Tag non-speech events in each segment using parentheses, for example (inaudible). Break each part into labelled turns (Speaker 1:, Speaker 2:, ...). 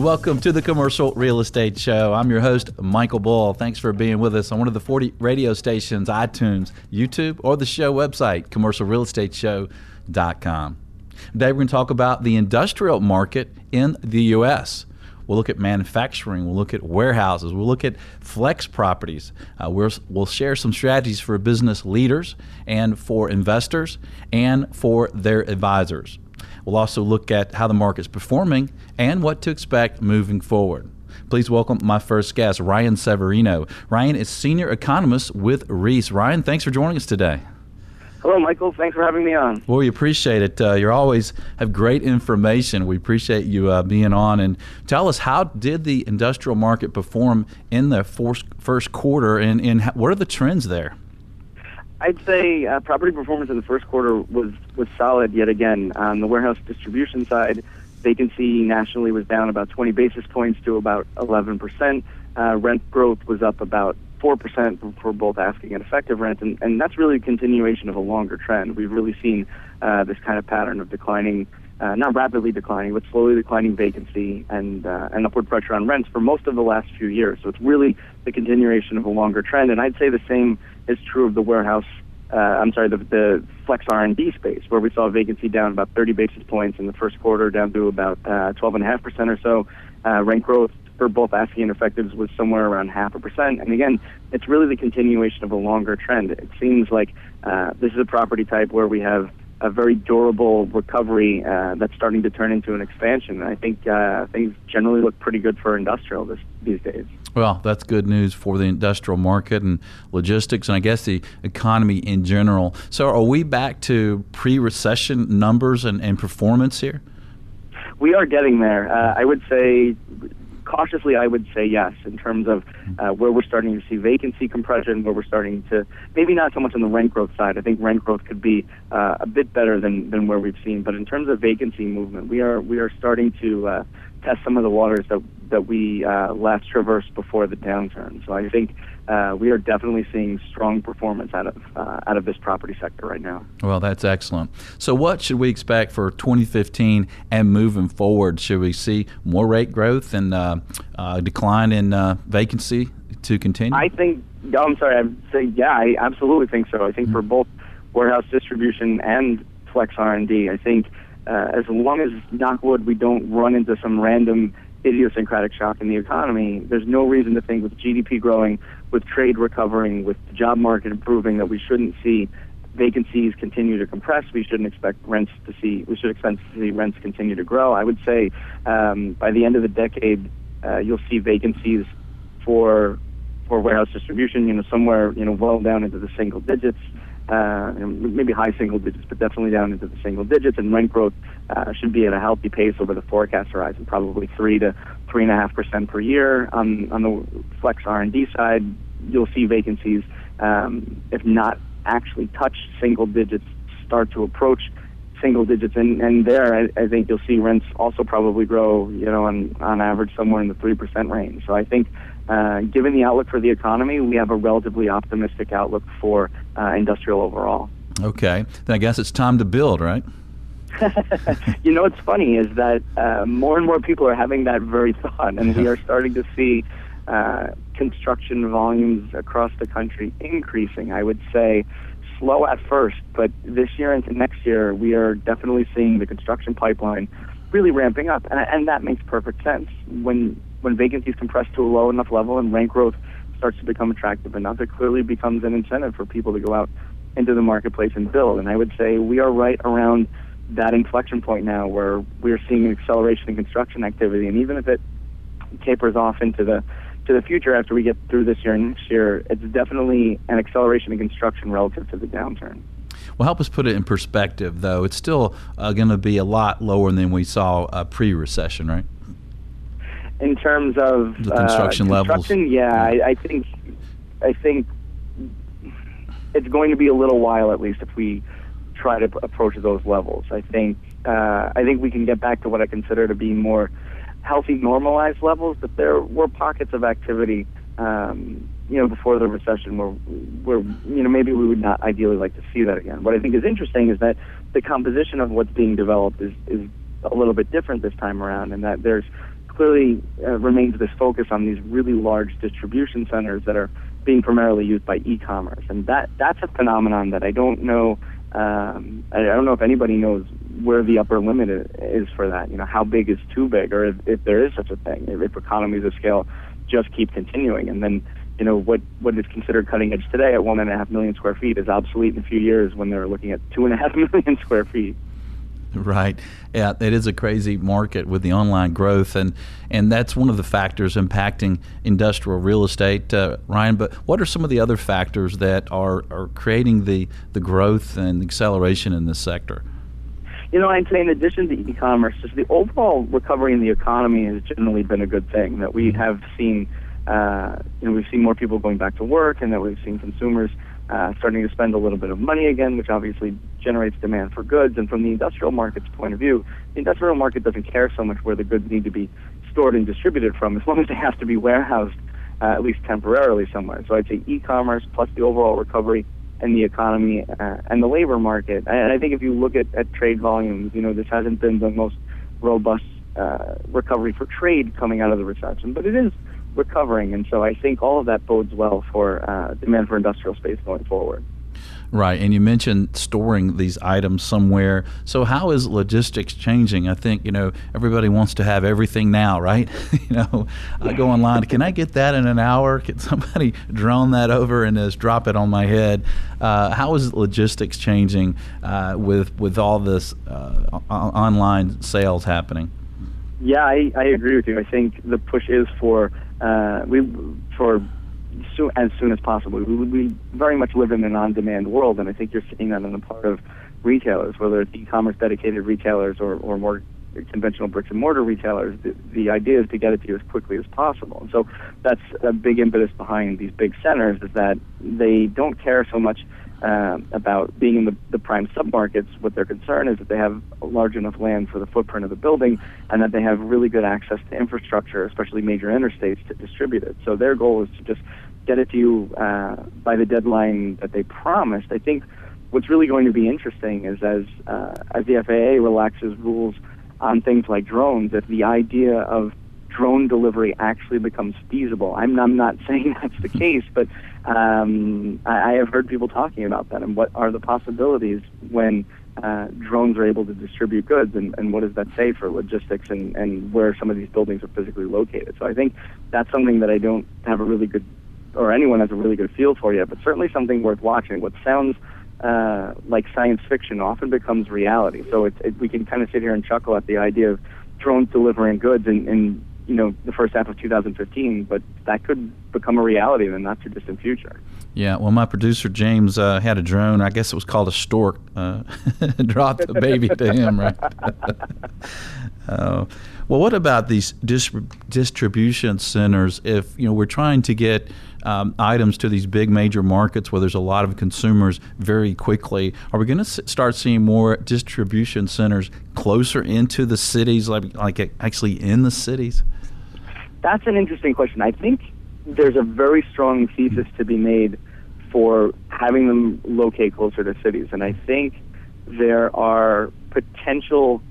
Speaker 1: Welcome to the Commercial Real Estate Show. I'm your host, Michael Bull. Thanks for being with us on one of the 40 radio stations, iTunes, YouTube, or the show website, commercialrealestateshow.com. Today, we're going to talk about the industrial market in the U.S. We'll look at manufacturing. We'll look at warehouses. We'll look at flex properties. Uh, we'll, we'll share some strategies for business leaders and for investors and for their advisors. We'll also look at how the market's performing and what to expect moving forward. Please welcome my first guest, Ryan Severino. Ryan is senior economist with Reis. Ryan, thanks for joining us today.
Speaker 2: Hello, Michael. Thanks for having me on.
Speaker 1: Well, we appreciate it. Uh, you always have great information. We appreciate you uh, being on. And tell us, how did the industrial market perform in the first quarter, and, and what are the trends there?
Speaker 2: I'd say uh, property performance in the first quarter was was solid yet again. On the warehouse distribution side, vacancy nationally was down about 20 basis points to about 11 percent. Uh, rent growth was up about 4% for both asking and effective rent, and, and that's really a continuation of a longer trend. We've really seen uh, this kind of pattern of declining, uh, not rapidly declining, but slowly declining vacancy and, uh, and upward pressure on rents for most of the last few years. So it's really the continuation of a longer trend, and I'd say the same is true of the warehouse. Uh, I'm sorry, the, the flex R&D space, where we saw vacancy down about 30 basis points in the first quarter, down to about uh, 12.5% or so. Uh, rent growth for both asking and effectives was somewhere around half a percent. And again, it's really the continuation of a longer trend. It seems like uh, this is a property type where we have a very durable recovery uh, that's starting to turn into an expansion. I think uh, things generally look pretty good for industrial this, these days.
Speaker 1: Well, that's good news for the industrial market and logistics, and I guess the economy in general. So, are we back to pre recession numbers and, and performance here?
Speaker 2: We are getting there. Uh, I would say cautiously, I would say yes in terms of uh, where we're starting to see vacancy compression, where we're starting to maybe not so much on the rent growth side. I think rent growth could be uh, a bit better than, than where we've seen, but in terms of vacancy movement, we are we are starting to uh, test some of the waters that that we uh, last traversed before the downturn. So I think uh, we are definitely seeing strong performance out of uh, out of this property sector right now.
Speaker 1: Well, that's excellent. So what should we expect for 2015 and moving forward? Should we see more rate growth and uh, uh, decline in uh, vacancy to continue?
Speaker 2: I think. Oh, I'm sorry. I'm saying yeah. I absolutely think so. I think mm-hmm. for both warehouse distribution and flex R&D, I think as long as knockwood we don't run into some random idiosyncratic shock in the economy, there's no reason to think with GDP growing, with trade recovering, with the job market improving, that we shouldn't see vacancies continue to compress. We shouldn't expect rents to see. We should expect to see rents continue to grow. I would say um, by the end of the decade, uh, you'll see vacancies for for warehouse distribution, you know, somewhere you know well down into the single digits uh, maybe high single digits, but definitely down into the single digits. And rent growth uh, should be at a healthy pace over the forecast horizon, probably three to three and a half percent per year. On on the flex R and D side, you'll see vacancies, um, if not actually touch single digits, start to approach single digits, and and there I, I think you'll see rents also probably grow, you know, on on average somewhere in the three percent range. So I think uh, given the outlook for the economy, we have a relatively optimistic outlook for uh, industrial overall.
Speaker 1: Okay, then I guess it's time to build, right? (laughs)
Speaker 2: you know what's funny is that uh, more and more people are having that very thought, and we are starting to see uh, construction volumes across the country increasing. I would say slow at first, but this year into next year, we are definitely seeing the construction pipeline really ramping up, and, and that makes perfect sense when when vacancies compress to a low enough level and rent growth starts to become attractive enough, it clearly becomes an incentive for people to go out into the marketplace and build. And I would say we are right around that inflection point now where we're seeing an acceleration in construction activity. And even if it tapers off into the to the future after we get through this year and next year, it's definitely an acceleration in construction relative to the downturn.
Speaker 1: Well, help us put it in perspective, though. It's still uh, going to be a lot lower than we saw uh, pre-recession, right?
Speaker 2: In terms of
Speaker 1: the construction,
Speaker 2: uh, construction
Speaker 1: levels.
Speaker 2: Yeah, I, I think I think it's going to be a little while at least if we try to approach those levels. I think uh, I think we can get back to what I consider to be more healthy, normalized levels. But there were pockets of activity, um, you know, before the recession where where you know maybe we would not ideally like to see that again. What I think is interesting is that the composition of what's being developed is is a little bit different this time around, and that there's clearly uh, remains this focus on these really large distribution centers that are being primarily used by e-commerce, and that that's a phenomenon that I don't know. Um, I, don't know if anybody knows where the upper limit is for that. You know, how big is too big, or if, if there is such a thing, if, if economies of scale just keep continuing, and then you know what what is considered cutting edge today at one and a half million square feet is obsolete in a few years when they're looking at two and a half (laughs) million square feet. (laughs)
Speaker 1: Right. Yeah, it is a crazy market with the online growth, and and that's one of the factors impacting industrial real estate, uh, Ryan. But what are some of the other factors that are, are creating the the growth and acceleration in this sector?
Speaker 2: You know, I'd say in addition to e-commerce, just the overall recovery in the economy has generally been a good thing. That we have seen, uh, you know, we've seen more people going back to work, and that we've seen consumers uh, starting to spend a little bit of money again, which obviously generates demand for goods. And from the industrial market's point of view, the industrial market doesn't care so much where the goods need to be stored and distributed from, as (laughs) long as they have to be warehoused uh, at least temporarily somewhere. So I'd say e-commerce plus the overall recovery and the economy uh, and the labor market. And I think if you look at, at trade volumes, you know, this hasn't been the most robust uh, recovery for trade coming out of the recession, but it is recovering. And so I think all of that bodes well for uh, demand for industrial space going forward.
Speaker 1: Right, and you mentioned storing these items somewhere. So, how is logistics changing? I think you know everybody wants to have everything now, right? (laughs) you know, I go online. Can I get that in an hour? Can somebody (laughs) drone that over and just drop it on my head? Uh, how is logistics changing uh, with with all this uh, online sales happening?
Speaker 2: Yeah, I, I agree with you. I think the push is for uh, we for soon, as soon as possible. We, we very much live in an on-demand world, and I think you're seeing that on the part of retailers, whether it's e-commerce dedicated retailers or, or more conventional bricks and mortar retailers. The, the idea is to get it to you as quickly as possible. And so that's a big impetus behind these big centers is that they don't care so much uh, about being in the, the prime submarkets. What their concern is that they have large enough land for the footprint of the building and that they have really good access to infrastructure, especially major interstates, to distribute it. So their goal is to just get it to you uh, by the deadline that they promised. I think what's really going to be interesting is as uh, as the FAA relaxes rules on things like drones, if the idea of drone delivery actually becomes feasible. I'm, I'm not (laughs) saying that's the case, but um, I, I have heard people talking about that and what are the possibilities when uh, drones are able to distribute goods and, and what does that say for logistics and, and where some of these buildings are physically located. So I think that's something that I don't have a really good, or anyone has a really good feel for yet, but certainly something worth watching. What sounds uh, like science fiction often becomes reality. So it, it, we can kind of sit here and chuckle at the idea of drones delivering goods in you know the first half of 2015, but that could become a reality in the not too distant future.
Speaker 1: Yeah, well, my producer James uh, had a drone. I guess it was called a stork. Uh, (laughs) dropped the baby to him, right? uh, (laughs) well, what about these distribution centers? If you know we're trying to get um, items to these big major markets where there's a lot of consumers very quickly, are we going to s- start seeing more distribution centers closer into the cities, like like actually in the cities?
Speaker 2: That's an interesting question. I think there's a very strong thesis to be made for having them locate closer to cities, and I think there are potential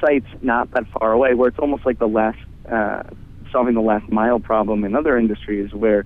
Speaker 2: sites not that far away where it's almost like the last uh, solving the last mile problem in other industries where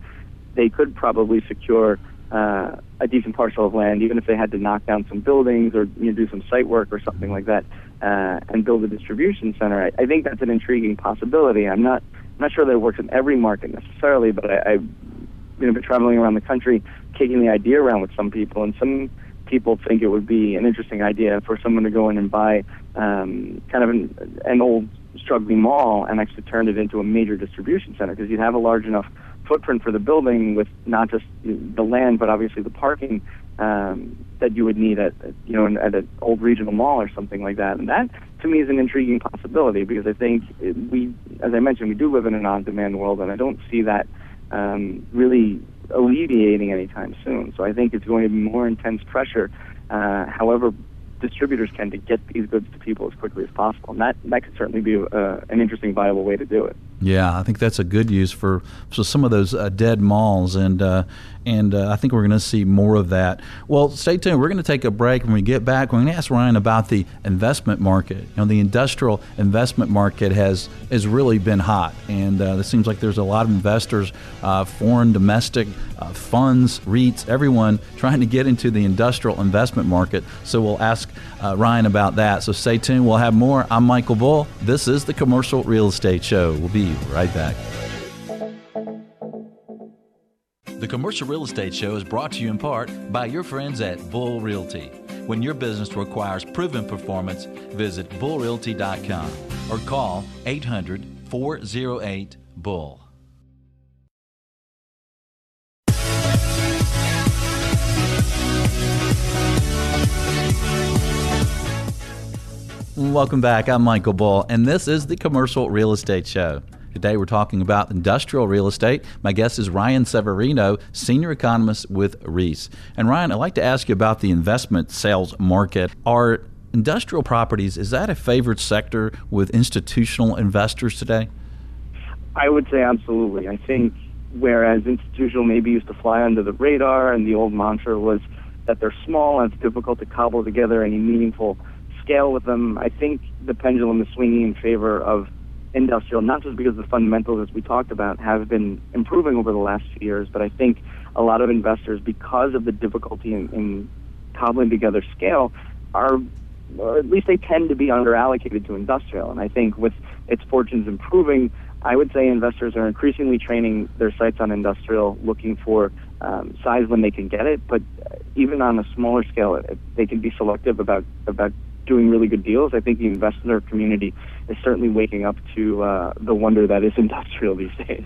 Speaker 2: they could probably secure uh, a decent parcel of land, even if they had to knock down some buildings or you know, do some site work or something like that, uh, and build a distribution center. I, I think that's an intriguing possibility. I'm not not sure that it works in every market necessarily, but I, I you know been traveling around the country, kicking the idea around with some people, and some people think it would be an interesting idea for someone to go in and buy um, kind of an, an old struggling mall and actually turn it into a major distribution center because you'd have a large enough footprint for the building with not just the land but obviously the parking um, that you would need at you know at an old regional mall or something like that. And that to me is an intriguing possibility because I think we, as I mentioned, we do live in an on-demand world, and I don't see that um, really alleviating anytime soon. So I think it's going to be more intense pressure. Uh, however, distributors can to get these goods to people as quickly as possible, and that that could certainly be uh, an interesting, viable way to do it.
Speaker 1: Yeah, I think that's a good use for, for some of those uh, dead malls, and uh, and uh, I think we're going to see more of that. Well, stay tuned. We're going to take a break. When we get back, we're going to ask Ryan about the investment market. You know, the industrial investment market has has really been hot, and uh, it seems like there's a lot of investors, uh, foreign, domestic, uh, funds, REITs, everyone trying to get into the industrial investment market. So we'll ask Uh, Ryan about that. So stay tuned. We'll have more. I'm Michael Bull. This is the Commercial Real Estate Show. We'll be right back. The Commercial Real Estate Show is brought to you in part by your friends at Bull Realty. When your business requires proven performance, visit bullrealty.com or call 800 408 Bull. Welcome back. I'm Michael Bull, and this is the Commercial Real Estate Show. Today we're talking about industrial real estate. My guest is Ryan Severino, senior economist with Reis. And Ryan, I'd like to ask you about the investment sales market. Are industrial properties is that a favored sector with institutional investors today?
Speaker 2: I would say absolutely. I think whereas institutional maybe used to fly under the radar and the old mantra was that they're small and it's difficult to cobble together any meaningful scale with them, I think the pendulum is swinging in favor of industrial, not just because the fundamentals, as we talked about, have been improving over the last few years, but I think a lot of investors, because of the difficulty in, in cobbling together scale, are, or at least they tend to be underallocated to industrial. And I think with its fortunes improving, I would say investors are increasingly training their sights on industrial, looking for um, size when they can get it. But even on a smaller scale, they can be selective about about doing really good deals. I think the investor community is certainly waking up to uh, the wonder that is (laughs) industrial these days.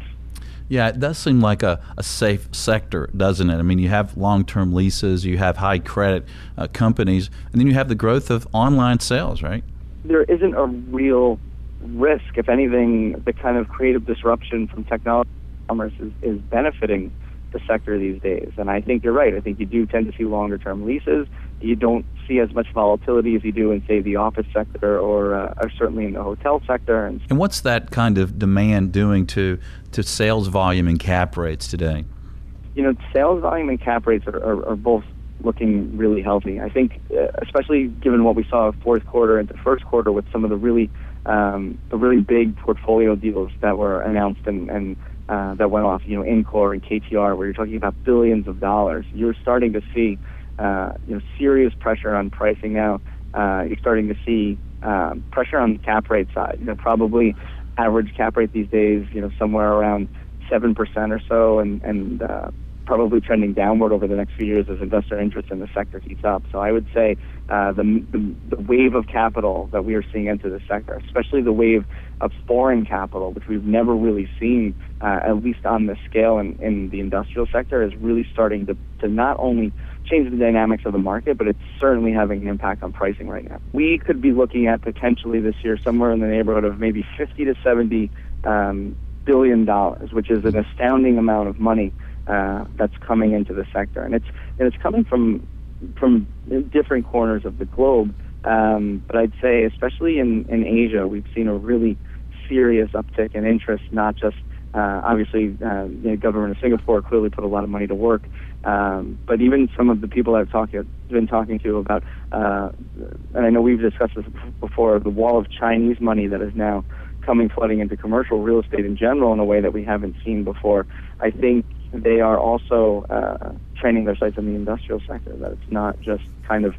Speaker 1: Yeah, it does seem like a, a safe sector, doesn't it? I mean, you have long term leases, you have high credit uh, companies, and then you have the growth of online sales, right?
Speaker 2: There isn't a real risk. If anything, the kind of creative disruption from technology commerce is, is benefiting the sector these days. And I think you're right. I think you do tend to see longer term leases you don't see as much volatility as you do in, say, the office sector or, uh, or certainly in the hotel sector.
Speaker 1: And, and what's that kind of demand doing to, to sales volume and cap rates today?
Speaker 2: You know, sales volume and cap rates are, are, are both looking really healthy. I think, uh, especially given what we saw fourth quarter into first quarter with some of the really um, the really big portfolio deals that were announced and, and uh, that went off, you know, IndCor and KTR, where you're talking about billions of dollars. You're starting to see uh, you know, serious pressure on pricing now. Uh, you're starting to see um, pressure on the cap rate side. You know, probably average cap rate these days, you know, somewhere around seven percent or so, and and uh, probably trending downward over the next few years as investor interest in the sector heats up. So I would say uh, the, the, the wave of capital that we are seeing into the sector, especially the wave of foreign capital, which we've never really seen, uh, at least on this scale in, in the industrial sector, is really starting to, to not only change the dynamics of the market, but it's certainly having an impact on pricing right now. We could be looking at potentially this year somewhere in the neighborhood of maybe 50 to 70 um, billion dollars, which is an astounding amount of money uh, that's coming into the sector, and it's and it's coming from from different corners of the globe. Um, but I'd say, especially in in Asia, we've seen a really serious uptick in interest, not just uh, obviously, uh, the government of Singapore clearly put a lot of money to work, um, but even some of the people I've talked been talking to about, uh, and I know we've discussed this before, the wall of Chinese money that is now coming flooding into commercial real estate in general in a way that we haven't seen before. I think they are also uh, training their sights on the industrial sector. That it's not just kind of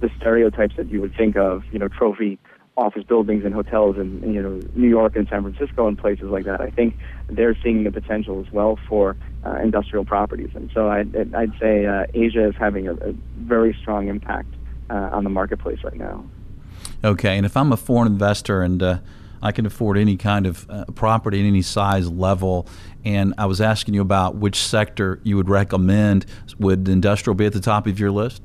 Speaker 2: the stereotypes that you would think of, you know, trophy office buildings and hotels in you know New York and San Francisco and places like that. I think they're seeing the potential as well for uh, industrial properties, and so I'd, I'd say uh, Asia is having a, a very strong impact uh, on the marketplace right now.
Speaker 1: Okay, and if I'm a foreign investor and uh, I can afford any kind of uh, property in any size level. And I was asking you about which sector you would recommend. Would industrial be at the top of your list?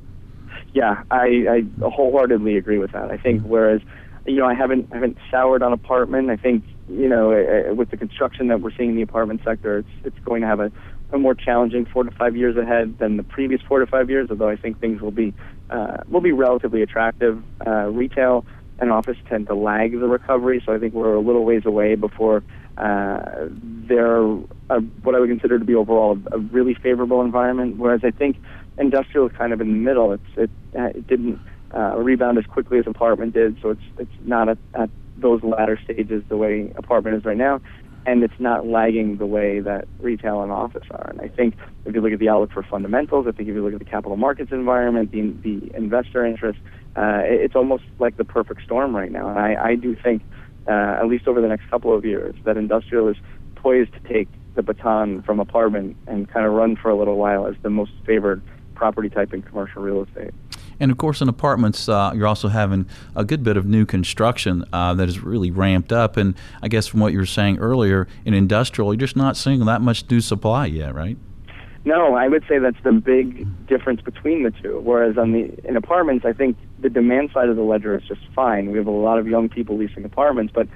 Speaker 2: Yeah, I, I wholeheartedly agree with that. I think mm-hmm. whereas you know, I haven't I haven't soured on apartment. I think you know, uh, with the construction that we're seeing in the apartment sector, it's it's going to have a, a more challenging four to five years ahead than the previous four to five years. Although I think things will be uh, will be relatively attractive. Uh, retail, and office tend to lag the recovery. So I think we're a little ways away before uh, they're what I would consider to be overall a, a really favorable environment. Whereas I think industrial is kind of in the middle. It's it, uh, it didn't uh, rebound as quickly as apartment did, so it's it's not at, at those latter stages the way apartment is right now, and it's not lagging the way that retail and office are. And I think if you look at the outlook for fundamentals, I think if you look at the capital markets environment, the the investor interest, uh, it's almost like the perfect storm right now. And I, I do think, uh, at least over the next couple of years, that industrial is poised to take the baton from apartment and kind of run for a little while as the most favored property type in commercial real estate.
Speaker 1: And of course, in apartments, uh, you're also having a good bit of new construction uh, that is really ramped up. And I guess from what you were saying earlier, in industrial, you're just not seeing that much new supply yet, right?
Speaker 2: No, I would say that's the big difference between the two. Whereas on the in apartments, I think the demand side of the ledger is just fine. We have a lot of young people leasing apartments, but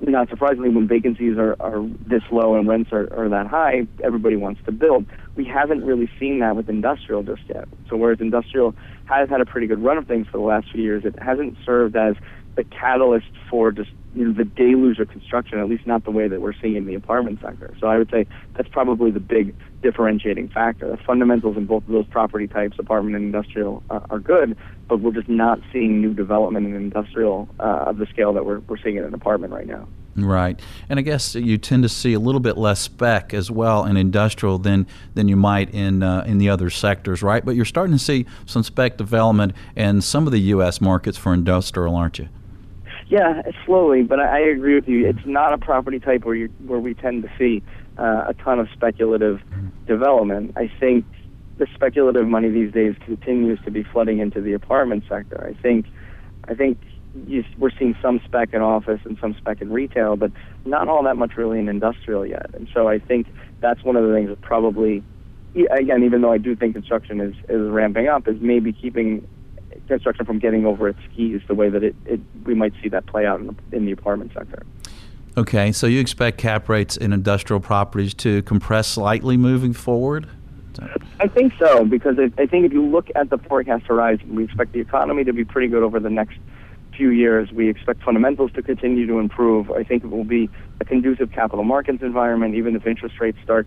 Speaker 2: not surprisingly, when vacancies are, are this low and rents are, are that high, everybody wants to build. We haven't really seen that with industrial just yet. So whereas industrial has had a pretty good run of things for the last few years, it hasn't served as the catalyst for just you know, the deluge of construction, at least not the way that we're seeing in the apartment sector. So I would say that's probably the big differentiating factor. The fundamentals in both of those property types, apartment and industrial, uh, are good, but we're just not seeing new development in industrial uh, of the scale that we're, we're seeing in an apartment right now.
Speaker 1: Right, and I guess you tend to see a little bit less spec as well in industrial than than you might in uh, in the other sectors, right? But you're starting to see some spec development in some of the U.S. markets for industrial, aren't you?
Speaker 2: Yeah, slowly, but I, I agree with you. It's not a property type where you where we tend to see uh, a ton of speculative development. I think the speculative money these days continues to be flooding into the apartment sector. I think, I think you, we're seeing some spec in office and some spec in retail, but not all that much really in industrial yet. And so I think that's one of the things that probably, again, even though I do think construction is is ramping up, is maybe keeping construction from getting over its skis the way that it, it we might see that play out in the, in the apartment sector.
Speaker 1: Okay, so you expect cap rates in industrial properties to compress slightly moving forward?
Speaker 2: I think so because I, I think if you look at the forecast horizon, we expect the economy to be pretty good over the next few years. We expect fundamentals to continue to improve. I think it will be a conducive capital markets environment, even if interest rates start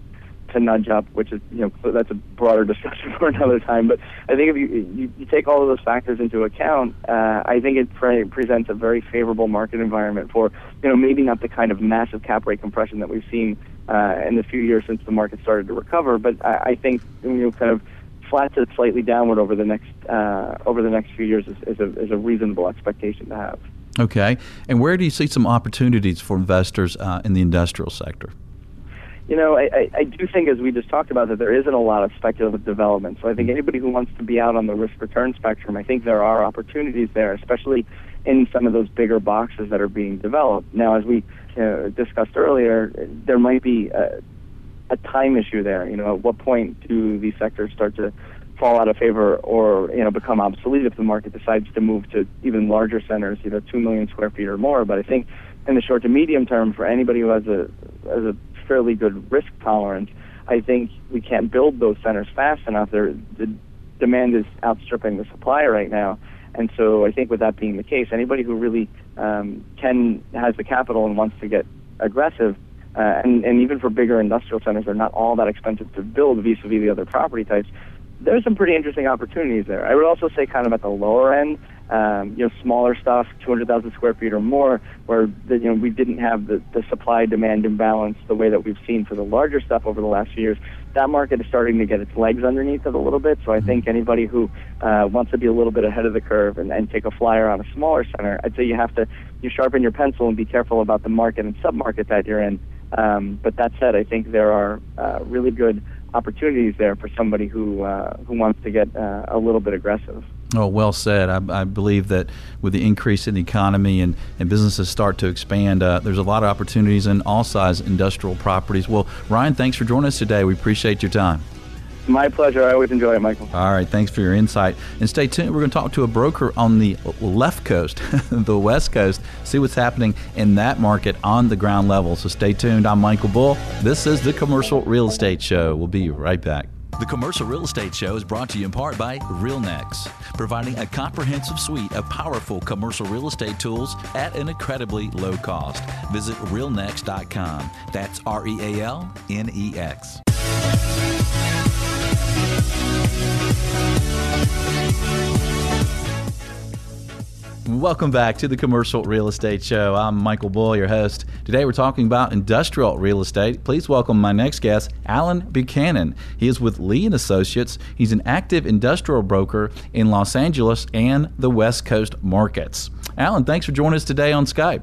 Speaker 2: to nudge up, which is you know that's a broader (laughs) discussion for another time. But I think if you you, you take all of those factors into account, uh, I think it pre- presents a very favorable market environment for you know maybe not the kind of massive cap rate compression that we've seen uh, in the few years since the market started to recover, but I, I think you know kind of flat to slightly downward over the next uh, over the next few years is, is, a, is a reasonable expectation to have.
Speaker 1: Okay, and where do you see some opportunities for investors uh, in the industrial sector?
Speaker 2: You know, I, I do think, as we just talked about, that there isn't a lot of speculative development. So I think anybody who wants to be out on the risk return spectrum, I think there are opportunities there, especially in some of those bigger boxes that are being developed. Now, as we discussed earlier, there might be a, a time issue there. You know, at what point do these sectors start to fall out of favor or you know become obsolete if the market decides to move to even larger centers, know, two million square feet or more? But I think in the short to medium term, for anybody who has a has a fairly good risk tolerance, I think we can't build those centers fast enough. There, the demand is outstripping the supply right now. And so I think with that being the case, anybody who really um, can has the capital and wants to get aggressive, uh, and, and even for bigger industrial centers, they're not all that expensive to build vis-a-vis the other property types. There's some pretty interesting opportunities there. I would also say, kind of at the lower end, um, you know, smaller stuff, 200,000 square feet or more, where the, you know we didn't have the, the supply demand imbalance the way that we've seen for the larger stuff over the last few years. That market is starting to get its legs underneath it a little bit. So I think anybody who uh, wants to be a little bit ahead of the curve and, and take a flyer on a smaller center, I'd say you have to you sharpen your pencil and be careful about the market and submarket that you're in. Um, but that said, I think there are uh, really good opportunities there for somebody who uh, who wants to get uh, a little bit aggressive.
Speaker 1: Oh, well said. I, I, believe that with the increase in the economy and, and businesses start to expand, uh, there's a lot of opportunities in all size industrial properties. Well, Ryan, thanks for joining us today. We appreciate your time.
Speaker 2: My pleasure. I always enjoy it, Michael.
Speaker 1: All right. Thanks for your insight. And stay tuned. We're going to talk to a broker on the left coast, (laughs) the west coast, see what's happening in that market on the ground level. So stay tuned. I'm Michael Bull. This is the Commercial Real Estate Show. We'll be right back. The Commercial Real Estate Show is brought to you in part by RealNex, providing a comprehensive suite of powerful commercial real estate tools at an incredibly low cost. Visit realnex.com. That's R E A L N E X. Welcome back to the Commercial Real Estate Show. I'm Michael Bull, your host. Today we're talking about industrial real estate. Please welcome my next guest, Alan Buchanan. He is with Lee and Associates. He's an active industrial broker in Los Angeles and the West Coast markets. Alan, thanks for joining us today on Skype.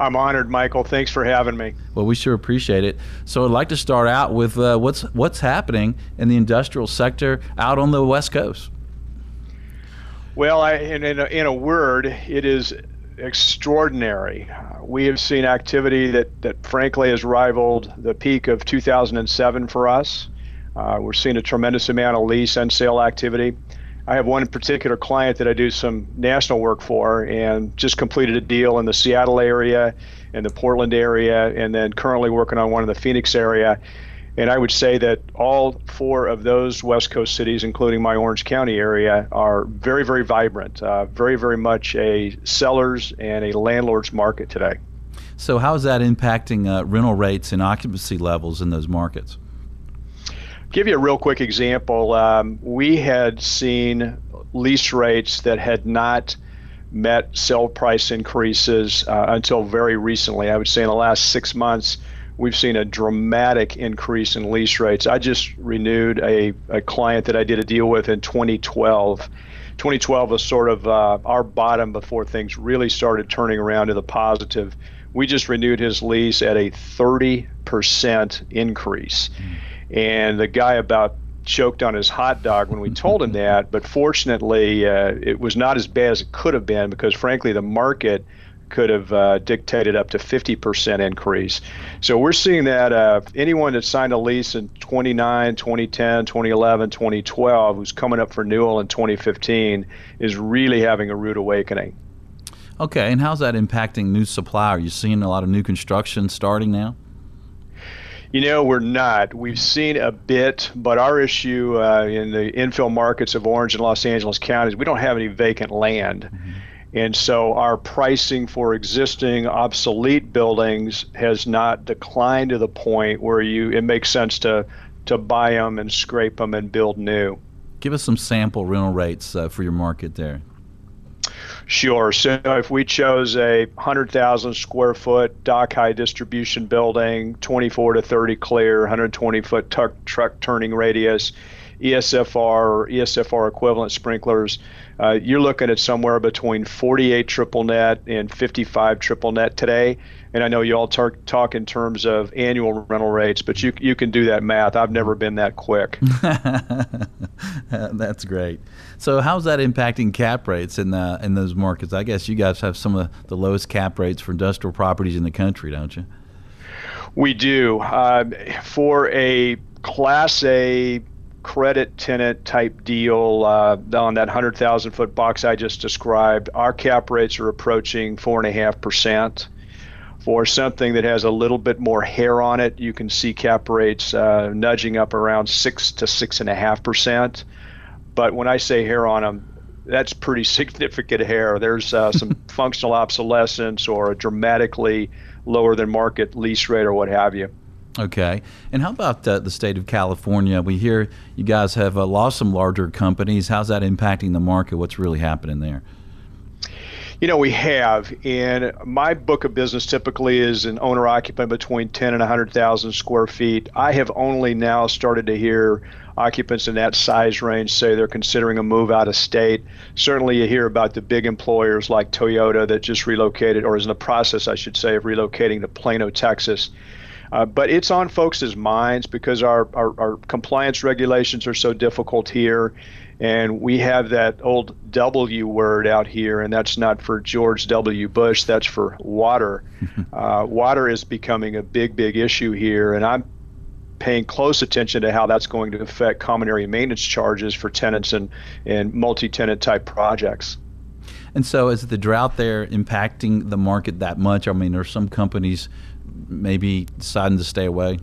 Speaker 3: I'm honored, Michael. Thanks for having me.
Speaker 1: Well, we sure appreciate it. So, I'd like to start out with uh, what's what's happening in the industrial sector out on the West Coast.
Speaker 3: Well, I, in, in, a, in a word, it is extraordinary. we have seen activity that, that frankly has rivaled the peak of 2007 for us. Uh, we're seeing a tremendous amount of lease and sale activity. I have one particular client that I do some national work for and just completed a deal in the Seattle area, in the Portland area, and then currently working on one in the Phoenix area. And I would say that all four of those West Coast cities, including my Orange County area, are very, very vibrant, uh, very, very much a seller's and a landlord's market today.
Speaker 1: So, how is that impacting uh, rental rates and occupancy levels in those markets?
Speaker 3: Give you a real quick example. Um, we had seen lease rates that had not met sell price increases uh, until very recently. I would say in the last six months we've seen a dramatic increase in lease rates. I just renewed a, a client that I did a deal with in 2012. 2012 was sort of uh, our bottom before things really started turning around to the positive. We just renewed his lease at a 30% increase. Mm. And the guy about choked on his hot dog when we told him (laughs) that, but fortunately, uh, it was not as bad as it could have been because, frankly, the market could have uh, dictated up to 50% increase. So we're seeing that uh, anyone that signed a lease in 29, 2010, 2011, 2012, who's coming up for renewal in 2015, is really having a rude awakening.
Speaker 1: Okay, and how's that impacting new supply? Are you seeing a lot of new construction starting now?
Speaker 3: You know, we're not. We've seen a bit, but our issue uh, in the infill markets of Orange and Los Angeles counties, we don't have any vacant land. Mm-hmm. And so our pricing for existing obsolete buildings has not declined to the point where you it makes sense to to buy them and scrape them and build new.
Speaker 1: Give us some sample rental rates uh, for your market there.
Speaker 3: Sure. So if we chose a 100,000 square foot dock high distribution building, 24 to 30 clear, 120 foot truck, truck turning radius, ESFR or ESFR equivalent sprinklers, uh, you're looking at somewhere between 48 triple net and 55 triple net today. And I know you all talk, talk in terms of annual rental rates, but you you can do that math. I've never been that quick. (laughs)
Speaker 1: That's great. So how's that impacting cap rates in the, in those markets? I guess you guys have some of the lowest cap rates for industrial properties in the country, don't you?
Speaker 3: We do. Uh, for a Class A credit tenant type deal uh, on that 100,000 foot box I just described, our cap rates are approaching 4.5%. For something that has a little bit more hair on it, you can see cap rates uh, nudging up around 6 to 6.5%. But when I say hair on them, that's pretty (laughs) significant hair. There's uh, some (laughs) functional obsolescence or a dramatically lower than market lease rate or what have you.
Speaker 1: Okay. And how about uh, the state of California? We hear you guys have uh, lost some larger companies. How's that impacting the market? What's really happening there?
Speaker 3: You know, we have. And my book of business typically is an owner occupant between 10 and 100,000 square feet. I have only now started to hear occupants in that size range say they're considering a move out of state. Certainly, you hear about the big employers like Toyota that just relocated, or is in the process, I should say, of relocating to Plano, Texas. Uh, but it's on folks' minds because our, our, our, compliance regulations are so difficult here. And we have that old W word out here, and that's not for George W. Bush, that's for water. (laughs) uh, water is becoming a big, big issue here. And I'm paying close attention to how that's going to affect common area maintenance charges for tenants and, and multi tenant type projects.
Speaker 1: And so, is the drought there impacting the market that much? I mean, are some companies maybe deciding to stay away?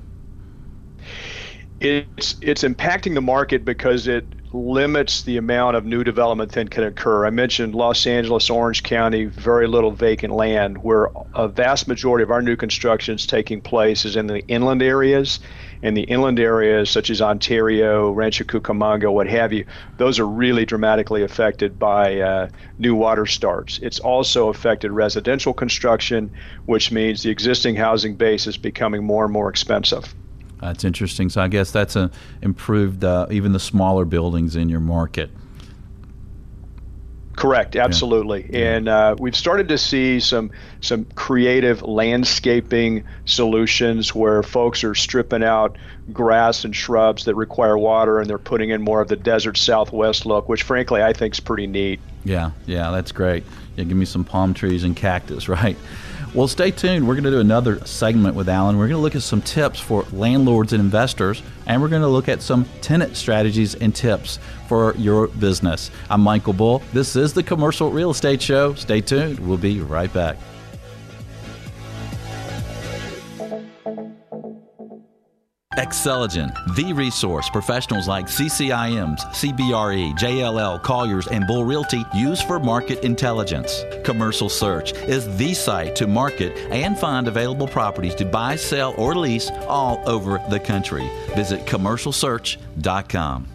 Speaker 3: It's it's impacting the market because it limits the amount of new development that can occur. I mentioned Los Angeles, Orange County, very little vacant land, where a vast majority of our new construction is taking place is in the inland areas. And the inland areas, such as Ontario, Rancho Cucamonga, what have you, those are really dramatically affected by uh, new water starts. It's also affected residential construction, which means the existing housing base is becoming more and more expensive.
Speaker 1: That's interesting. So I guess that's a improved uh, even the smaller buildings in your market.
Speaker 3: Correct, absolutely, yeah. and uh, we've started to see some some creative landscaping solutions where folks are stripping out grass and shrubs that require water, and they're putting in more of the desert Southwest look, which frankly I think is pretty neat.
Speaker 1: Yeah, yeah, that's great. Yeah, give me some palm trees and cactus, (laughs) right? Well, stay tuned. We're going to do another segment with Alan. We're going to look at some tips for landlords and investors, and we're going to look at some tenant strategies and tips for your business. I'm Michael Bull. This is the Commercial Real Estate Show. Stay tuned. We'll be right back. Xceligent, the resource professionals like CCIMs, CBRE, JLL, Colliers, and Bull Realty use for market intelligence. Commercial Search is the site to market and find available properties to buy, sell, or lease all over the country. Visit commercialsearch.com.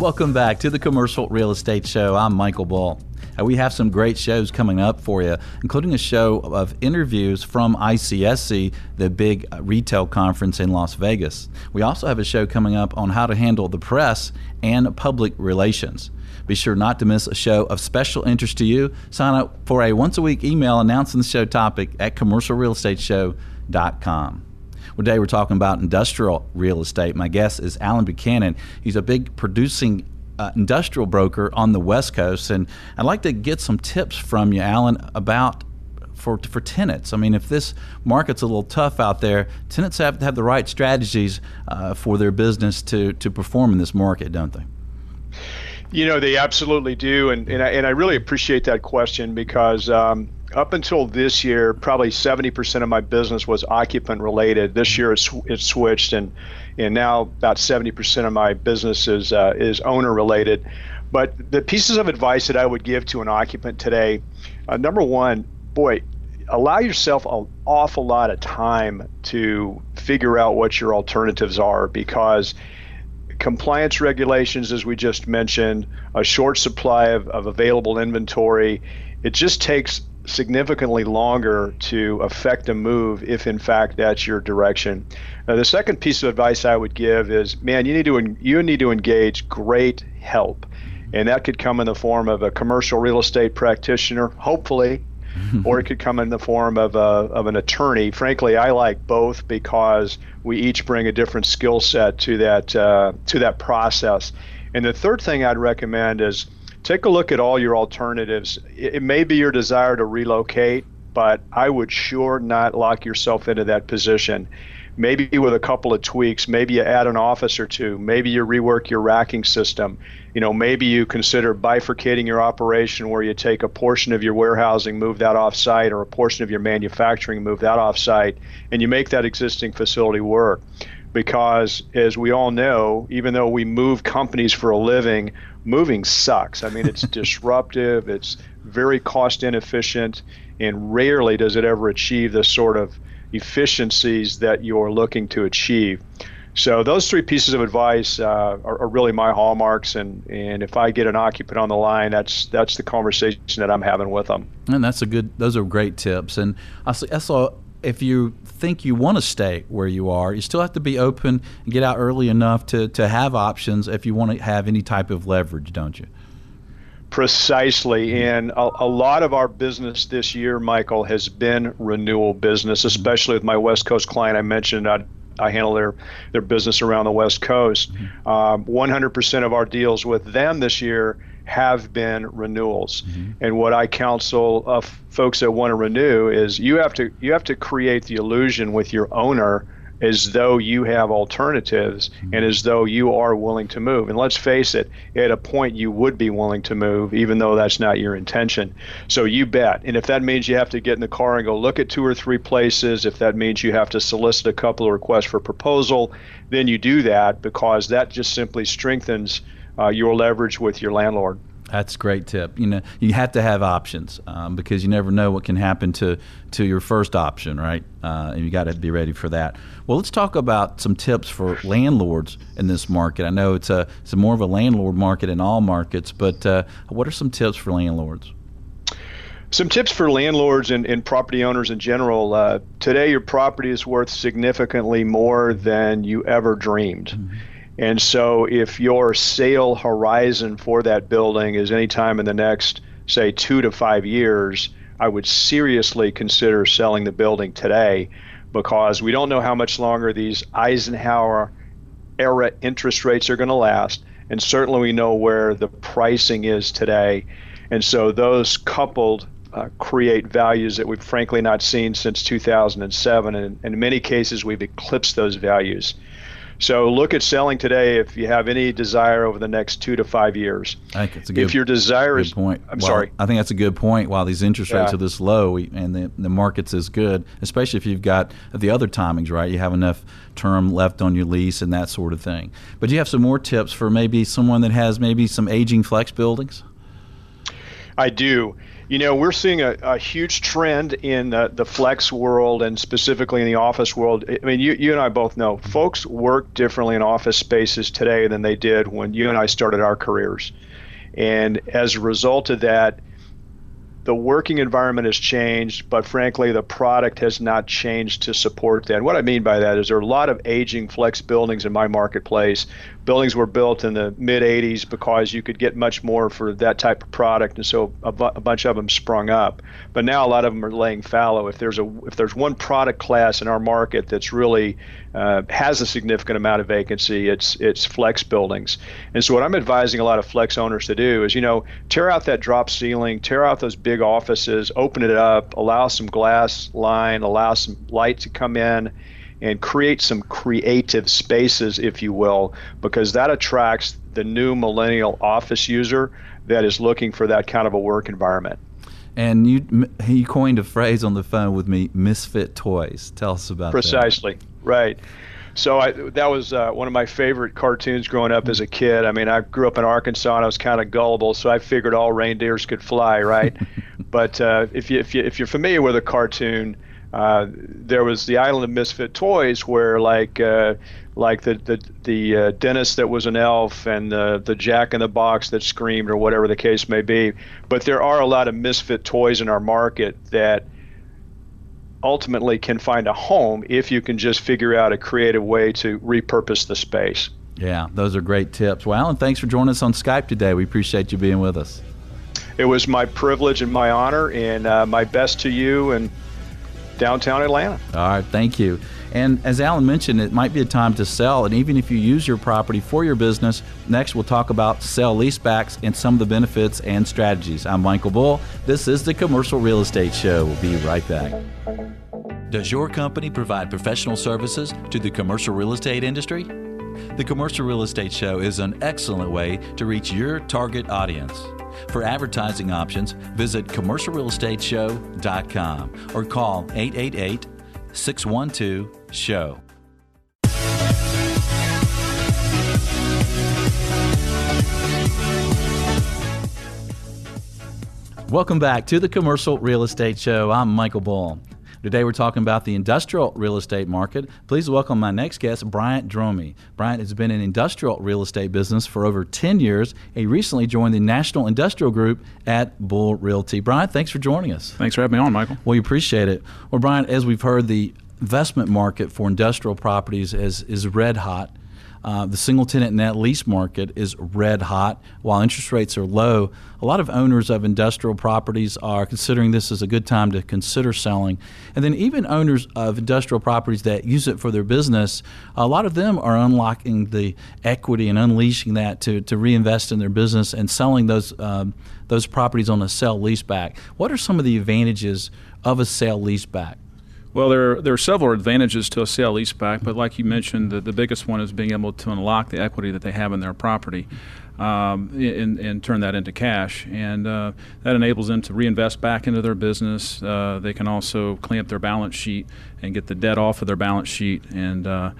Speaker 1: Welcome back to the Commercial Real Estate Show. I'm Michael Bull. We have some great shows coming up for you, including a show of interviews from ICSC, the big uh, retail conference in Las Vegas. We also have a show coming up on how to handle the press and public relations. Be sure not to miss a show of special interest to you. Sign up for a once a week email announcing the show topic at commercialrealestateshow.com. Today we're talking about industrial real estate. My guest is Alan Buchanan. He's a big producing uh, industrial broker on the West Coast, and I'd like to get some tips from you, Alan, about for for tenants. I mean, if this market's a little tough out there, tenants have to have the right strategies uh, for their business to to perform in this market, don't they?
Speaker 3: You know, they absolutely do, and and I, and I really appreciate that question because. Um, up until this year, probably 70% of my business was occupant related. This year it's, it's switched, and and now about 70% of my business is uh, is owner related. But the pieces of advice that I would give to an occupant today, uh, number one, boy, allow yourself an awful lot of time to figure out what your alternatives are because compliance regulations, as we just mentioned, a short supply of, of available inventory, it just takes significantly longer to affect a move if in fact that's your direction. Now, the second piece of advice I would give is, man, you need to you need to engage great help, and that could come in the form of a commercial real estate practitioner, hopefully, (laughs) or it could come in the form of a, of an attorney. Frankly, I like both because we each bring a different skill set to that uh, to that process. And the third thing I'd recommend is take a look at all your alternatives. It, it may be your desire to relocate, but I would sure not lock yourself into that position. Maybe with a couple of tweaks maybe you add an office or two maybe you rework your racking system. You know maybe you consider bifurcating your operation where you take a portion of your warehousing move that offsite, or a portion of your manufacturing move that offsite, and you make that existing facility work. Because as we all know even though we move companies for a living moving sucks i mean it's (laughs) disruptive it's very cost inefficient and rarely does it ever achieve the sort of efficiencies that you're looking to achieve. So those three pieces of advice uh, are, are, really my hallmarks, and, and if I get an occupant on the line, that's that's the conversation that I'm having with them.
Speaker 1: And that's a good; those are great tips. And I saw if you think you want to stay where you are, you still have to be open and get out early enough to to have options if you want to have any type of leverage, don't you?
Speaker 3: Precisely. And a, a, lot of our business this year, Michael, has been renewal business, especially with my West Coast client I mentioned. I, I handle their, their business around the West Coast. Mm-hmm. Um, 100% of our deals with them this year have been renewals. Mm-hmm. And what I counsel of folks that want to renew is you have to you have to create the illusion with your owner as though you have alternatives mm-hmm. and as though you are willing to move. And let's face it, at a point you would be willing to move, even though that's not your intention. So you bet. And if that means you have to get in the car and go look at two or three places, if that means you have to solicit a couple of requests for proposal, then you do that because that just simply strengthens uh, your leverage with your landlord.
Speaker 1: That's a great tip. You know, you have to have options um, because you never know what can happen to to your first option, right? Uh, and you got to be ready for that. Well, let's talk about some tips for landlords in this market. I know it's a it's a more of a landlord market in all markets, but uh, what are some tips for landlords?
Speaker 3: Some tips for landlords and, and property owners in general. Uh, today, your property is worth significantly more than you ever dreamed. Mm-hmm and so, if your sale horizon for that building is anytime in the next, say, two to five years, I would seriously consider selling the building today because we don't know how much longer these Eisenhower era interest rates are going to last. And certainly, we know where the pricing is today. And so, those coupled uh, create values that we've frankly not seen since 2007. And in many cases, we've eclipsed those values. So look at selling today if you have any desire over the next two to five years.
Speaker 1: I think it's a good,
Speaker 3: if your desire
Speaker 1: is
Speaker 3: point.
Speaker 1: I'm
Speaker 3: well, sorry.
Speaker 1: I think that's a good point. While these interest rates yeah. are this low and the, the market's as good, especially if you've got the other timings right, you have enough term left on your lease and that sort of thing. But do you have some more tips for maybe someone that has maybe some aging flex buildings.
Speaker 3: I do. You know, we're seeing a, a huge trend in the, the flex world and specifically in the office world. I mean, you, you and I both know mm-hmm. folks work differently in office spaces today than they did when you and I started our careers. And as a result of that, the working environment has changed, but frankly, the product has not changed to support that. And what I mean by that is there are a lot of aging flex buildings in my marketplace. Buildings were built in the mid 80s because you could get much more for that type of product, and so a, bu- a bunch of them sprung up. But now a lot of them are laying fallow. If there's a if there's one product class in our market that's really uh, has a significant amount of vacancy, it's it's flex buildings. And so what I'm advising a lot of flex owners to do is you know tear out that drop ceiling, tear out those big big offices, open it up, allow some glass line, allow some light to come in, and create some creative spaces, if you will, because that attracts the new millennial office user that is looking for that kind of a work environment.
Speaker 1: And you you coined a phrase on the phone with me, misfit toys. Tell us about
Speaker 3: Precisely.
Speaker 1: that.
Speaker 3: Precisely. Right. So I, that was uh, one of my favorite cartoons growing up as a kid. I mean, I grew up in Arkansas and I was kind of gullible, so I figured all reindeers could fly, right? (laughs) but uh, if you if you if you're familiar with a cartoon, uh, there was the Island of Misfit Toys, where like uh, like the the the uh, dentist that was an elf and the the Jack in the Box that screamed or whatever the case may be. But there are a lot of misfit toys in our market that ultimately can find a home if you can just figure out a creative way to repurpose the space.
Speaker 1: Yeah, those are great tips. Well, Alan, thanks for joining us on Skype today. We appreciate you being with us.
Speaker 3: It was my privilege and my honor, and uh, my best to you and downtown Atlanta.
Speaker 1: All right, thank you. And as Alan mentioned, it might be a time to sell. And even if you use your property for your business, next we'll talk about sell leasebacks and some of the benefits and strategies. I'm Michael Bull. This is the Commercial Real Estate Show. We'll be right back.
Speaker 4: Does your company provide professional services to the commercial real estate industry? The Commercial Real Estate Show is an excellent way to reach your target audience. For advertising options, visit commercialrealestateshow.com or call 888 612 SHOW.
Speaker 1: Welcome back to the Commercial Real Estate Show. I'm Michael Bull. Today we're talking about the industrial real estate market. Please welcome my next guest, Bryant Dromey. Bryant has been in industrial real estate business for over 10 years. He recently joined the National Industrial Group at Bull Realty. Bryant, thanks for joining us.
Speaker 5: Thanks for having me on, Michael.
Speaker 1: We appreciate it. Well, Bryant, as we've heard, the investment market for industrial properties is, is red hot. Uh, the single tenant net lease market is red hot. While interest rates are low, a lot of owners of industrial properties are considering this as a good time to consider selling. And then, even owners of industrial properties that use it for their business, a lot of them are unlocking the equity and unleashing that to, to reinvest in their business and selling those, um, those properties on a sell leaseback. What are some of the advantages of a sale leaseback?
Speaker 5: Well, there, there are several advantages to a sale leaseback, but like you mentioned, the, the biggest one is being able to unlock the equity that they have in their property um, and, and, turn that into cash. And uh, that enables them to reinvest back into their business. Uh, they can also clean up their balance sheet and get the debt off of their balance sheet and uh,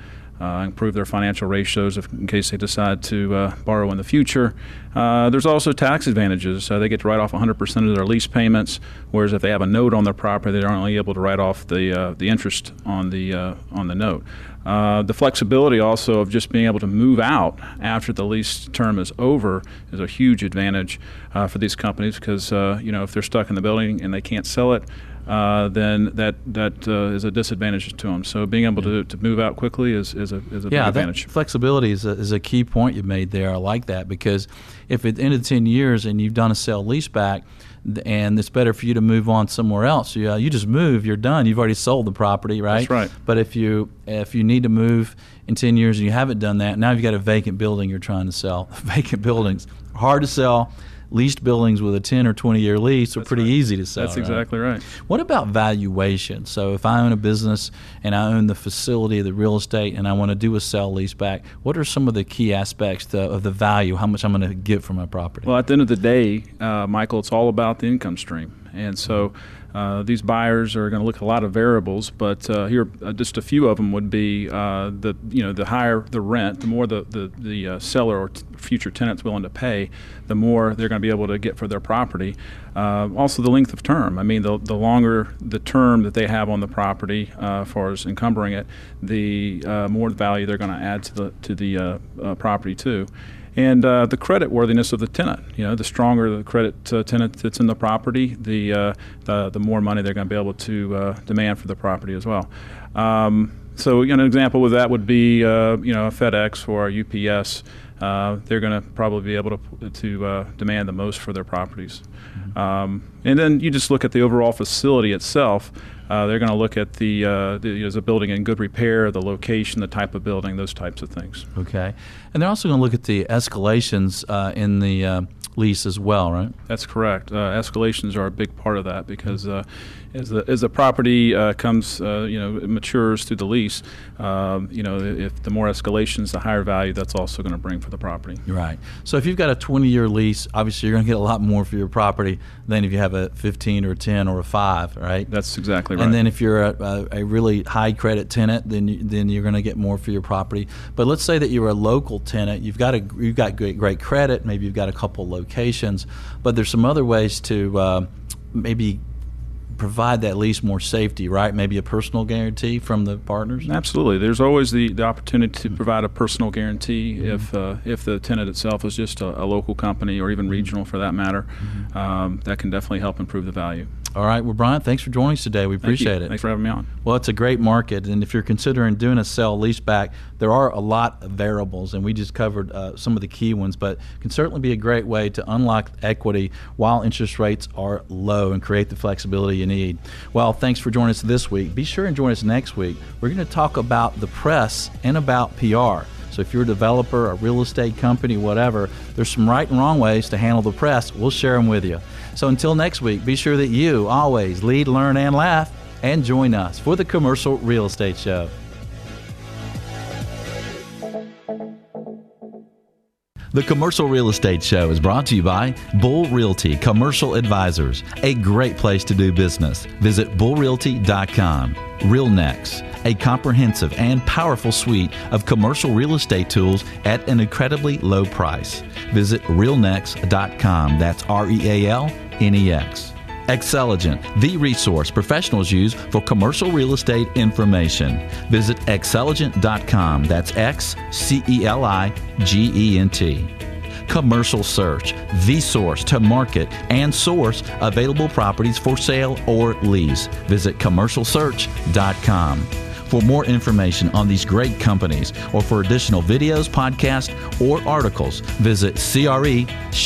Speaker 5: uh, improve their financial ratios if, in case they decide to uh, borrow in the future. Uh, there's also tax advantages. they get to write off 100% of their lease payments, whereas if they have a note on their property, they're only able to write off the uh, the interest on the uh, on the note. Uh, the flexibility also of just being able to move out after the lease term is over is a huge advantage for these companies because you know if they're stuck in the building and they can't sell it, uh, then that that uh, is a disadvantage to them. So being able to, to move out quickly is, is a is a
Speaker 1: yeah,
Speaker 5: big advantage.
Speaker 1: flexibility is a, is a key point you made there. I like that because if at the end of ten years and you've done a sale leaseback, and it's better for you to move on somewhere else. You, uh, you just move, you're done. You've already sold the property, right?
Speaker 5: That's right.
Speaker 1: But if you if you need to move in ten years and you haven't done that, now you've got a vacant building you're trying to sell. (laughs) vacant buildings hard to sell leased buildings with a 10 or 20 year lease are
Speaker 5: That's
Speaker 1: pretty
Speaker 5: right.
Speaker 1: easy to sell.
Speaker 5: That's exactly right?
Speaker 1: What about valuation? So if I own a business and I own the facility, the real estate, and I want to do a sell lease back, what are some of the key aspects to, of the value, how much I'm going to get for my property?
Speaker 5: Well, at the end of the day, uh, Michael, it's all about the income stream. And so uh, these buyers are going to look at a lot of variables, but uh, here uh, just a few of them would be uh, the you know the higher the rent, the more the the, the uh, seller or t- future tenants willing to pay, the more they're going to be able to get for their property. Uh, also, the length of term. I mean, the the longer the term that they have on the property, as far as encumbering it, the more value they're going to add to the to the property too and uh, the credit worthiness of the tenant. You know, the stronger the credit uh, tenant that's in the property, the, uh, the, the more money they're going to be able to uh, demand for the property as well. Um, so, you know, an example with that would be, uh, you know, a FedEx or a UPS. Uh, they're going to probably be able to to demand the most for their properties. Mm-hmm. Um, and then you just look at the overall facility itself. Uh, they're going to look at the, uh, the is a building in good repair, the location, the type of building, those types of things.
Speaker 1: Okay, and they're also going to look at the escalations uh, in the uh, lease as well, right?
Speaker 5: That's correct. Uh, escalations are a big part of that because uh, as the as the property uh, comes, uh, you know, matures through the lease, um, you know, if the more escalations, the higher value that's also going to bring for the property.
Speaker 1: Right. So if you've got a 20-year lease, obviously you're going to get a lot more for your property than if you have a 15 or a 10 or a five, right?
Speaker 5: That's exactly right.
Speaker 1: And then if you're a, a, a really high credit tenant, then you, then you're going to get more for your property. But let's say that you're a local tenant, you've got a you've got great, great credit, maybe you've got a couple locations, but there's some other ways to uh, maybe provide that lease more safety, right? Maybe a personal guarantee from the partners.
Speaker 5: Absolutely. There's always the, the opportunity to provide a personal guarantee mm-hmm. if uh, if the tenant itself is just a, a, local company or even regional for that matter. Mm-hmm. Um, that can definitely help improve the value.
Speaker 1: All right. Well, Bryant, thanks for joining us today. We appreciate
Speaker 5: Thank
Speaker 1: it.
Speaker 5: Thanks for having me on.
Speaker 1: Well, it's a great market, and if you're considering doing a sell leaseback, there are a lot of variables, and we just covered uh, some of the key ones, but can certainly be a great way to unlock equity while interest rates are low and create the flexibility you need. Well, thanks for joining us this week. Be sure and join us next week. We're going to talk about the press and about PR. So if you're a developer, a real estate company, whatever, there's some right and wrong ways to handle the press. We'll share them with you. So until next week, be sure that you always lead, learn, and laugh, and join us for the Commercial Real Estate Show. The Commercial Real Estate Show is brought to you by Bull Realty Commercial Advisors, a great place to do business. Visit bullrealty.com. RealNex, a comprehensive and powerful suite of commercial real estate tools at an incredibly low price. Visit realnex.com. That's R E A L N E X. Xceligent, the resource professionals use for commercial real estate information. Visit xceligent.com. That's X C E L I G E N T. Commercial Search, the source to market and source available properties for sale or lease. Visit commercialsearch.com. For more information on these great companies or for additional videos, podcasts, or articles, visit creshow.com.